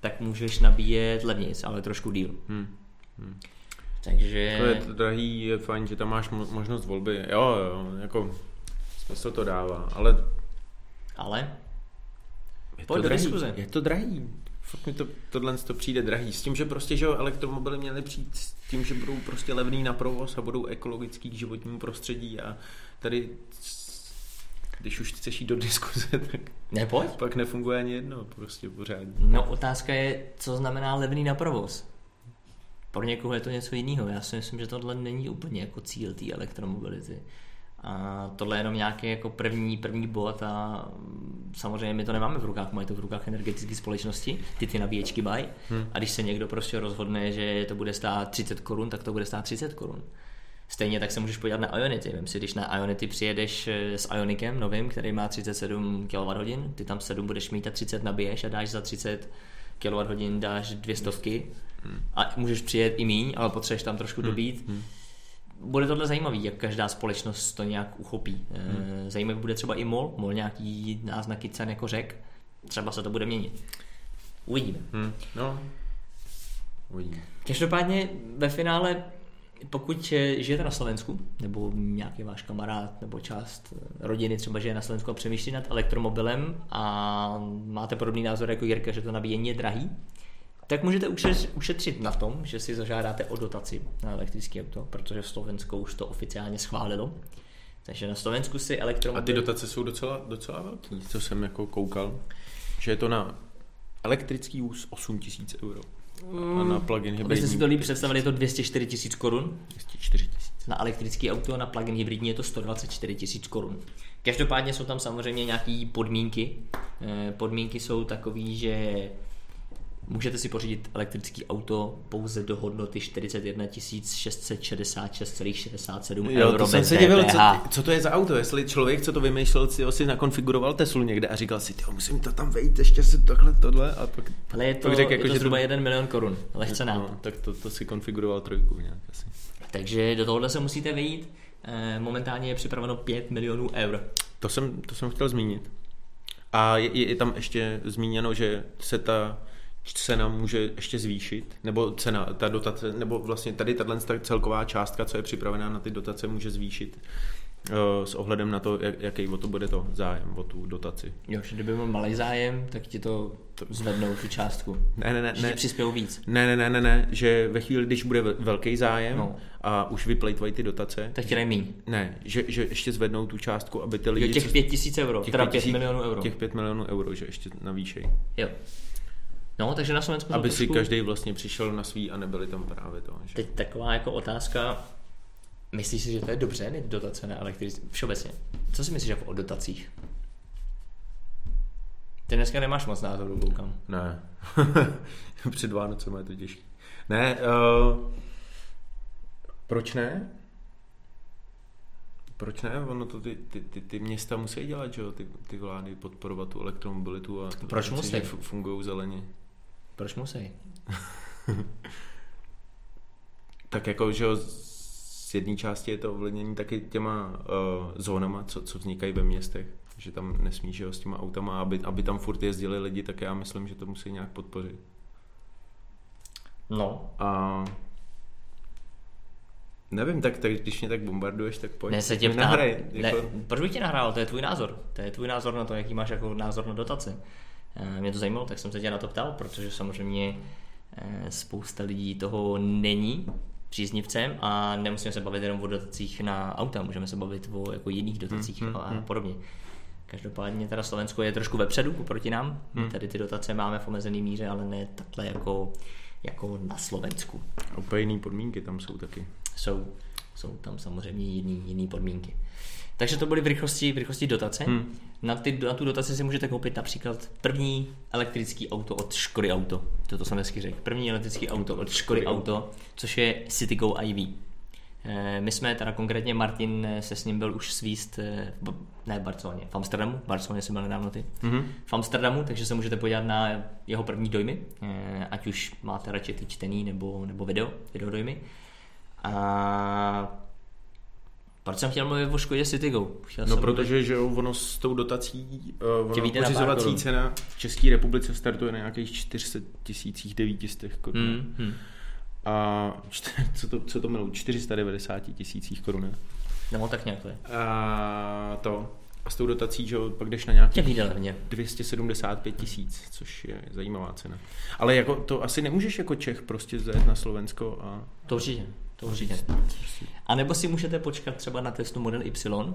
tak můžeš nabíjet levnějc, ale trošku díl. Hmm. Takže... To je to drahý, je fajn, že tam máš mo- možnost volby. Jo, jo, jako smysl to dává, ale Ale je to drahý. diskuze. Je to drahý. Fakt mi to, tohle to přijde drahý. S tím, že prostě, že elektromobily měly přijít s tím, že budou prostě levný na provoz a budou ekologický k životnímu prostředí a tady když už chceš jít do diskuze, tak ne, pojď. pak nefunguje ani jedno prostě pořádně. No otázka je, co znamená levný na provoz. Pro někoho je to něco jiného. Já si myslím, že tohle není úplně jako cíl té elektromobility. A tohle je jenom nějaký jako první, první bod a mm, samozřejmě my to nemáme v rukách, mají to v rukách energetické společnosti, ty ty nabíječky mají. Hmm. A když se někdo prostě rozhodne, že to bude stát 30 korun, tak to bude stát 30 korun. Stejně tak se můžeš podívat na Ionity. Vem si, když na Ionity přijedeš eh, s Ionikem novým, který má 37 kWh, ty tam 7 budeš mít a 30 nabiješ a dáš za 30 kWh dáš dvě stovky a můžeš přijet i míň, ale potřebuješ tam trošku dobít. Bude tohle zajímavý, jak každá společnost to nějak uchopí. Hmm. Zajímavý bude třeba i MOL, MOL nějaký náznaky cen jako řek, třeba se to bude měnit. Uvidíme. Hm. No, uvidíme. Každopádně ve finále pokud žijete na Slovensku, nebo nějaký váš kamarád, nebo část rodiny třeba žije na Slovensku a přemýšlí nad elektromobilem a máte podobný názor jako Jirka, že to nabíjení je drahý, tak můžete ušetřit na tom, že si zažádáte o dotaci na elektrické auto, protože Slovensko už to oficiálně schválilo. Takže na Slovensku si elektromobil... A ty dotace jsou docela, docela velký, co jsem jako koukal, že je to na elektrický úz 8 tisíc euro. A na plug-in hybridní. Abyste si to líp představili, je to 204 tisíc korun. 204 tisíc. Na elektrický auto, na plug-in hybridní je to 124 tisíc korun. Každopádně jsou tam samozřejmě nějaké podmínky. Eh, podmínky jsou takové, že Můžete si pořídit elektrický auto pouze do hodnoty 41 666,67 jo, euro to jsem se divil, co, co, to je za auto, jestli člověk, co to vymýšlel, si si nakonfiguroval Teslu někde a říkal si, musím to tam vejít, ještě si takhle, tohle a pak, Ale je to, pak řek, jako, je to zhruba to... 1 milion korun, lehce nám. No, tak to, to si konfiguroval trojku nějak asi. Takže do tohohle se musíte vejít. Eh, momentálně je připraveno 5 milionů eur. To jsem, to jsem chtěl zmínit. A je, je tam ještě zmíněno, že se ta cena může ještě zvýšit, nebo cena, ta dotace, nebo vlastně tady tato celková částka, co je připravená na ty dotace, může zvýšit uh, s ohledem na to, jak, jaký o to bude to zájem, o tu dotaci. Jo, že kdyby byl malý zájem, tak ti to zvednou tu částku. Ne, ne, ne. Že ne. přispějou víc. Ne, ne, ne, ne, ne, že ve chvíli, když bude velký zájem no. a už vyplejtvají ty dotace. Tak ti dají Ne, že, že ještě zvednou tu částku, aby ty lidi... Jo, těch pět tisíc euro, těch teda pět milionů euro. Těch pět milionů euro, že ještě navýšej. Jo. No, takže na Slovensku Aby trošku... si každý vlastně přišel na svý a nebyli tam právě to. Že? Teď taková jako otázka, myslíš si, že to je dobře, mít dotace na elektricité? Všeobecně. Co si myslíš jako o dotacích? Ty dneska nemáš moc názorů, koukám. Ne. Před Vánocem je to těžké. Ne, uh, proč ne? Proč ne? Ono to ty, ty, ty, ty města musí dělat, že jo? Ty, ty vlády podporovat tu elektromobilitu a proč musí? fungují zeleně. Proč musí? tak jako, že z jedné části je to ovlivnění taky těma uh, zónama, co, co vznikají ve městech, že tam nesmí, že jo, s těma autama, aby, aby tam furt jezdili lidi, tak já myslím, že to musí nějak podpořit. No. A Nevím, tak, tak když mě tak bombarduješ, tak pojď. Ne, se tě ptám, nahraj, jako... ne, proč bych tě nahrál? To je tvůj názor. To je tvůj názor na to, jaký máš jako názor na dotace. Eh, mě to zajímalo, tak jsem se tě na to ptal, protože samozřejmě eh, spousta lidí toho není příznivcem a nemusíme se bavit jenom o dotacích na auta, můžeme se bavit o jako jiných dotacích hmm, hmm, a hmm. podobně. Každopádně teda Slovensko je trošku vepředu proti nám. Hmm. Tady ty dotace máme v omezený míře, ale ne takhle jako, jako na Slovensku. A úplně jiný podmínky tam jsou taky. Jsou, jsou tam samozřejmě jiný podmínky. Takže to byly v rychlosti, v rychlosti dotace. Hmm. Na, ty, na tu dotaci si můžete koupit například první elektrický auto od Škody Auto. To jsem hezky řekl. První elektrický auto od Škody Auto, což je Citygo IV. Eh, my jsme teda konkrétně, Martin eh, se s ním byl už svíst, eh, ne v Barceloně, v Amsterdamu, v Barceloně jsem byl nedávno ty, mm-hmm. v Amsterdamu, takže se můžete podívat na jeho první dojmy, ať už máte radši ty čtený nebo, nebo video, video dojmy. A proč jsem chtěl mluvit o Škodě Citygo? Chtěl no protože, že ono s tou dotací, uh, ono pořizovací cena v České republice startuje na nějakých 400 tisících 900 korun. Mm, hmm. A co to, co to jmenují? 490 tisících korun. No tak nějak to je. A to. A s tou dotací, že pak jdeš na nějaký 275 tisíc, což je zajímavá cena. Ale jako to asi nemůžeš jako Čech prostě zajet na Slovensko a... To určitě. To určitě. A nebo si můžete počkat třeba na testu Model Y.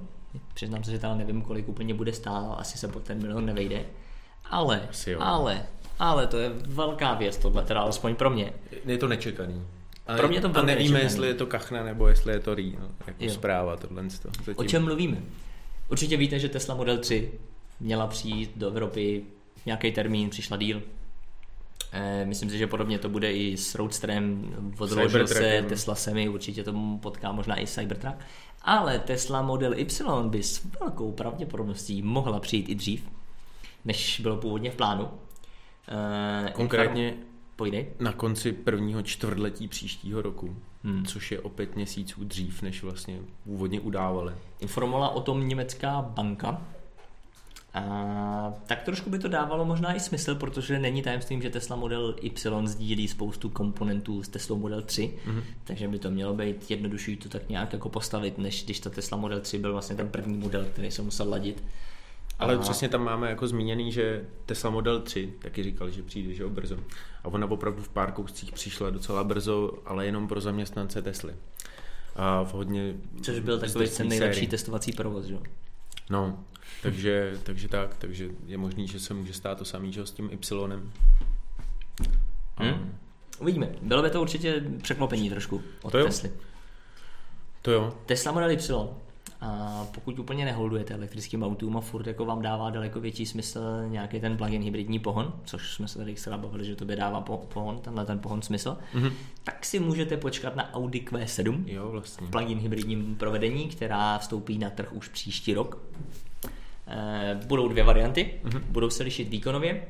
Přiznám se, že tam nevím, kolik úplně bude stát, asi se pod ten milion nevejde. Ale, ale, ale to je velká věc tohle, teda alespoň pro mě. Je to nečekaný. A, pro mě to a nevíme, nečekaný. jestli je to kachna nebo jestli je to RI, no, jako jo. zpráva tohle. Zatím. O čem mluvíme? Určitě víte, že Tesla Model 3 měla přijít do Evropy nějaký termín, přišla díl, myslím si, že podobně to bude i s Roadsterem, odložil se Tesla Semi, určitě tomu potká možná i Cybertruck, ale Tesla Model Y by s velkou pravděpodobností mohla přijít i dřív, než bylo původně v plánu. Eh, Konkrétně Pojdej. na konci prvního čtvrtletí příštího roku, hmm. což je o pět měsíců dřív, než vlastně původně udávali. Informovala o tom německá banka, a tak trošku by to dávalo možná i smysl, protože není tajemstvím, že Tesla Model Y sdílí spoustu komponentů s Tesla Model 3, mm-hmm. takže by to mělo být jednodušší to tak nějak jako postavit, než když ta Tesla Model 3 byl vlastně ten první model, který se musel ladit. Ale a... přesně tam máme jako zmíněný, že Tesla Model 3 taky říkal, že přijde, že brzo. A ona opravdu v pár kouscích přišla docela brzo, ale jenom pro zaměstnance Tesly. A v hodně... Což byl takový ten nejlepší testovací provoz, jo? No, takže, takže tak, takže je možný, že se může stát to samý, že s tím Y. Hmm? Uvidíme. Bylo by to určitě překvapení trošku od to Tesly. To jo. Tesla Model Y a pokud úplně neholdujete elektrickým autům a furt jako vám dává daleko větší smysl nějaký ten plug-in hybridní pohon, což jsme se tady zcela bavili, že to by dává pohon, tenhle ten pohon smysl, mm-hmm. tak si můžete počkat na Audi Q7 jo, vlastně. v plug-in hybridním provedení, která vstoupí na trh už příští rok. E, budou dvě varianty, mm-hmm. budou se lišit výkonově.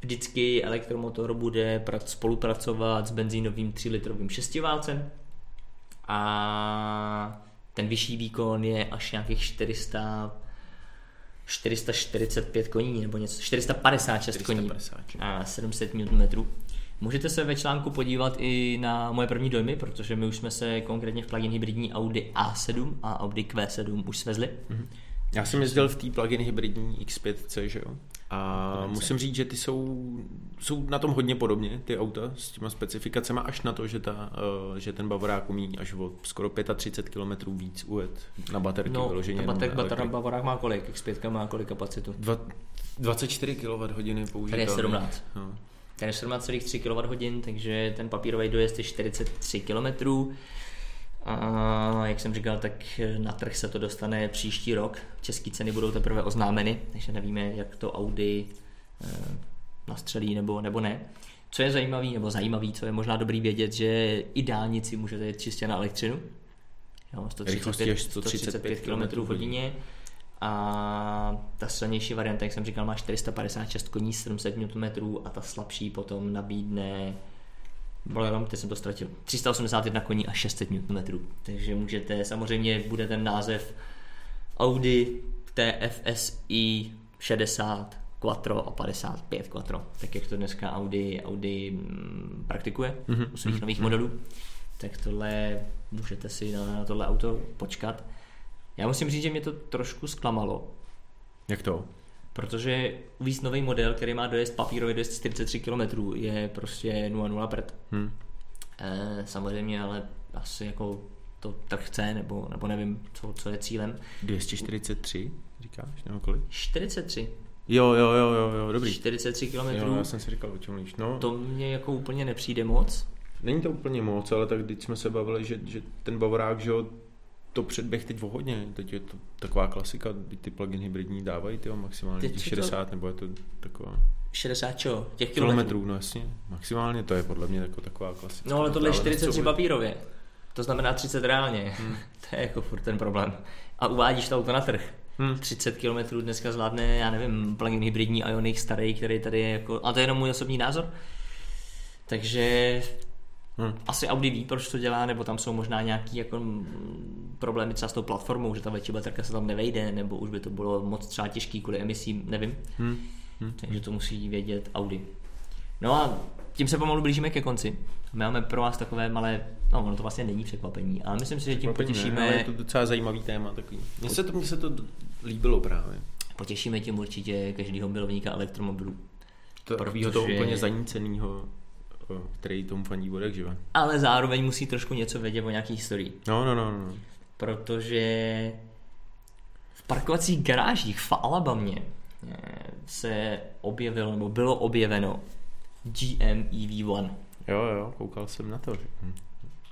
Vždycky elektromotor bude spolupracovat s benzínovým 3-litrovým šestiválcem a ten vyšší výkon je až nějakých 400 445 koní nebo něco, 456 koní a 700 Nm. Můžete se ve článku podívat i na moje první dojmy, protože my už jsme se konkrétně v plugin hybridní Audi A7 a Audi Q7 už svezli. Mm-hmm. Já jsem jezdil v té plugin hybridní X5, že jo? A musím říct, že ty jsou, jsou na tom hodně podobně, ty auta s těma specifikacemi, až na to, že, ta, uh, že ten Bavorák umí až o skoro 35 km víc ujet na baterky no, vyloženě. No, baterk, baterk Bavorák má kolik? X5 má kolik kapacitu? Dva, 24 kWh použitelný. Tady je 17. No. Tady je 17,3 kWh, takže ten papírový dojezd je 43 km. A jak jsem říkal, tak na trh se to dostane příští rok. České ceny budou teprve oznámeny, takže nevíme, jak to Audi eh, nastřelí nebo, nebo ne. Co je zajímavý, nebo zajímavý, co je možná dobrý vědět, že i dálnici můžete jet čistě na elektřinu. Jo, 135, 135 km v hodině. A ta silnější varianta, jak jsem říkal, má 456 koní, 700 Nm a ta slabší potom nabídne jenom, teď jsem to ztratil. 381 koní a 600 Nm. Takže můžete, samozřejmě bude ten název Audi TFSI 60 Quattro a 55 Quattro, tak jak to dneska Audi, Audi mm, praktikuje mm-hmm. u svých mm-hmm. nových modelů. Tak tohle můžete si na, na tohle auto počkat. Já musím říct, že mě to trošku zklamalo. Jak to? Protože uvíct nový model, který má dojezd papírový dojezd 43 km, je prostě 0,0 prd. Hmm. E, samozřejmě, ale asi jako to tak chce, nebo, nebo nevím, co, co je cílem. 243, říkáš, nebo kolik? 43. Jo, jo, jo, jo, jo, dobrý. 43 km. Jo, já jsem si říkal, o čem mluvíš. No. To mě jako úplně nepřijde moc. Není to úplně moc, ale tak když jsme se bavili, že, že ten Bavorák, že jo, to předběh teď o hodně, teď je to taková klasika, ty plugin hybridní dávají ty maximálně těch 60, to... nebo je to taková... 60 čo? Těch kilometrů? kilometrů, no jasně, maximálně to je podle mě jako taková klasika. No ale tohle je 43 papírově, to znamená 30 reálně, hmm. to je jako furt ten problém. A uvádíš to auto na trh. Hmm. 30 km dneska zvládne, já nevím, plugin hybridní Ioniq starý, který tady je jako, a to je jenom můj osobní názor. Takže Hmm. Asi Audi ví, proč to dělá, nebo tam jsou možná nějaký jako problémy třeba s tou platformou, že ta větší baterka se tam nevejde, nebo už by to bylo moc třeba těžký kvůli emisím, nevím. Hmm. Hmm. Takže to musí vědět Audi. No a tím se pomalu blížíme ke konci. My máme pro vás takové malé, no ono to vlastně není překvapení, ale myslím si, že tím potěšíme... Ne, ale je to docela zajímavý téma takový. Mně se to, mně se to líbilo právě. Potěšíme tím určitě každého milovníka elektromobilů. To protože... toho úplně zaníceného který tomu fandí bude, živa. Ale zároveň musí trošku něco vědět o nějaký historii. No, no, no, no. Protože v parkovacích garážích v Alabamě eh, se objevilo, nebo bylo objeveno GM EV1. Jo, jo, koukal jsem na to. Hm.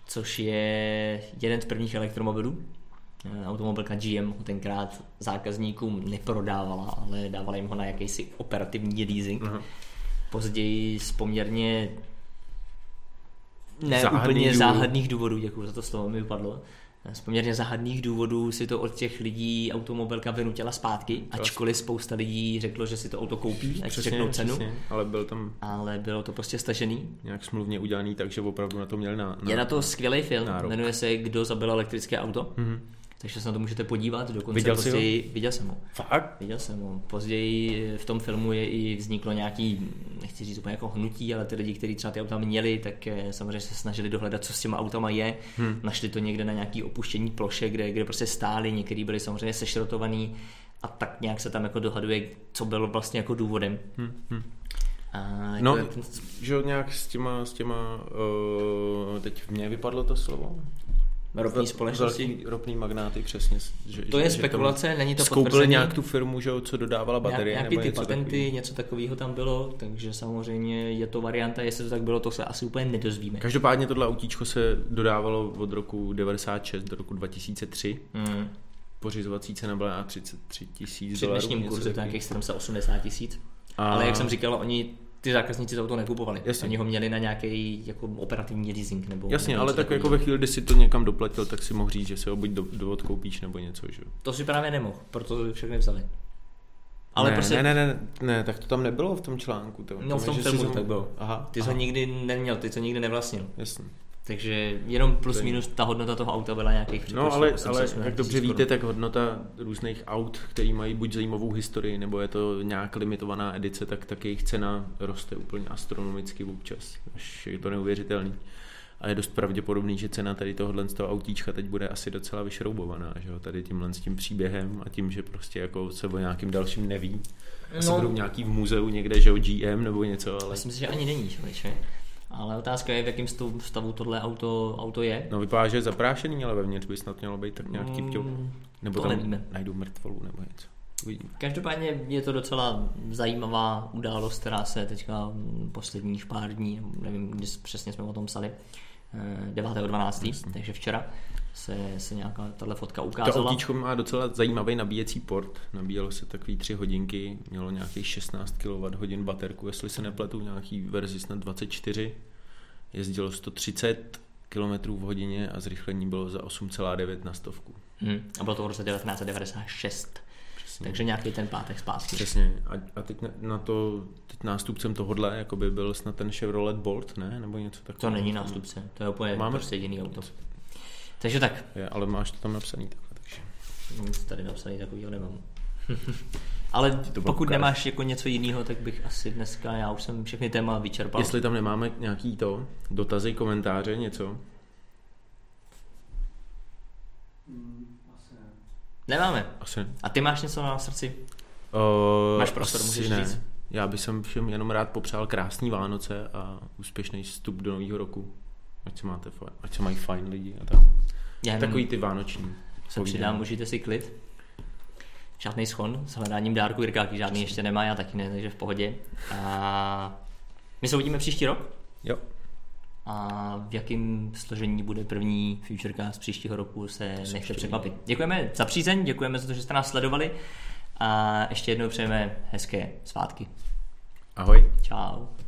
Což je jeden z prvních elektromobilů. Eh, automobilka GM ho tenkrát zákazníkům neprodávala, ale dávala jim ho na jakýsi operativní leasing. Uh-huh. Později s poměrně ne úplně důvod. záhadných důvodů, děkuji za to slovo, mi vypadlo. Z poměrně záhadných důvodů si to od těch lidí automobilka vynutila zpátky, ačkoliv spousta lidí řeklo, že si to auto koupí, ať přesně, řeknou cenu. Přesně, ale, byl tam ale bylo to prostě stažený. Nějak smluvně udělaný, takže opravdu na to měli na, na Je na to skvělý film, nárok. jmenuje se Kdo zabil elektrické auto. Mm-hmm. Takže se na to můžete podívat. Dokonce Viděl později, jsi později, viděl jsem ho. Fakt? Viděl jsem ho. Později v tom filmu je i vzniklo nějaký, nechci říct úplně jako hnutí, ale ty lidi, kteří třeba ty auta měli, tak eh, samozřejmě se snažili dohledat, co s těma autama je. Hmm. Našli to někde na nějaký opuštění ploše, kde, kde prostě stáli, některý byli samozřejmě sešrotovaný a tak nějak se tam jako dohaduje, co bylo vlastně jako důvodem. Hmm. Hmm. A jako no, jak... že nějak s těma, s těma uh, teď mě vypadlo to slovo, ropní společnosti. Velký ropný magnáty, přesně. Že, to je že spekulace, není to Skoupili nějak tu firmu, že, co dodávala baterie. Nějaký ty patenty, takový. něco takového tam bylo, takže samozřejmě je to varianta, jestli to tak bylo, to se asi úplně nedozvíme. Každopádně tohle autíčko se dodávalo od roku 96 do roku 2003. Hmm. Pořizovací cena byla na 33 tisíc dolarů. Při dnešním kurzu to nějakých 780 tisíc. A... Ale jak jsem říkal, oni ty zákazníci to auto nekupovali. Jasně. Oni ho měli na nějaký jako operativní leasing. Nebo, Jasně, nebo ale tak jako ve chvíli, kdy si to někam doplatil, tak si mohl říct, že se ho buď do, do odkoupíš nebo něco. Že? To si právě nemohl, proto všechny vzali. Ale ne, prostě... ne, ne, ne, ne, tak to tam nebylo v tom článku. To, no v tom filmu to tak bylo. Aha, ty jsi ho nikdy neměl, ty jsi nikdy nevlastnil. Jasně. Takže jenom plus minus ta hodnota toho auta byla nějakých No ale, ale jak dobře víte, tak hodnota různých aut, které mají buď zajímavou historii, nebo je to nějak limitovaná edice, tak, tak jejich cena roste úplně astronomicky občas. Až je to neuvěřitelný. A je dost pravděpodobný, že cena tady tohohle z toho autíčka teď bude asi docela vyšroubovaná, že jo? tady tímhle s tím příběhem a tím, že prostě jako se o nějakým dalším neví. Asi no. budou nějaký v muzeu někde, že jo, GM nebo něco, ale... Myslím si, že ani není, člověče. Ale otázka je, v jakém stavu tohle auto, auto je. No vypadá, že je zaprášený, ale vevnitř by snad mělo být tak nějak tip mm, Nebo to tam nevíme. najdou mrtvolu nebo něco. Uvidíme. Každopádně je to docela zajímavá událost, která se teďka posledních pár dní, nevím, kdy přesně jsme o tom psali, 9.12., eh, takže včera se, se nějaká tahle fotka ukázala. To autíčko má docela zajímavý nabíjecí port. Nabíjelo se takový tři hodinky, mělo nějakých 16 kWh baterku, jestli se nepletu, nějaký verzi snad 24. Jezdilo 130 km v hodině a zrychlení bylo za 8,9 na stovku. Hmm. A bylo to v roce 1996. Přesně. Takže nějaký ten pátek zpátky. Přesně. A, a teď na, na to, teď nástupcem tohohle jako by byl snad ten Chevrolet Bolt, ne? Nebo něco takového. To není nástupce, to je úplně Máme prostě jediný auto. Takže tak. Je, ale máš to tam napsaný takhle, takže. Nic tady napsaný takovýho nemám. ale pokud nemáš jako něco jiného, tak bych asi dneska, já už jsem všechny téma vyčerpal. Jestli tam nemáme nějaký to, dotazy, komentáře, něco? Hmm, asi ne. Nemáme. Asi. A ty máš něco na srdci? Uh, máš prostor, můžeš ne. říct? Já bych všem jenom rád popřál krásný Vánoce a úspěšný vstup do nového roku. Ať se máte fajn, ať se mají fajn lidi a tak. Já Takový ty vánoční. Se přidám, užijte si klid. Žádný schon s hledáním dárku, Jirkáky žádný ještě nemá, já taky ne, takže v pohodě. A my se uvidíme příští rok. Jo. A v jakém složení bude první Futurecast z příštího roku se nechte překvapit. Děkujeme za přízeň, děkujeme za to, že jste nás sledovali a ještě jednou přejeme hezké svátky. Ahoj. Ciao.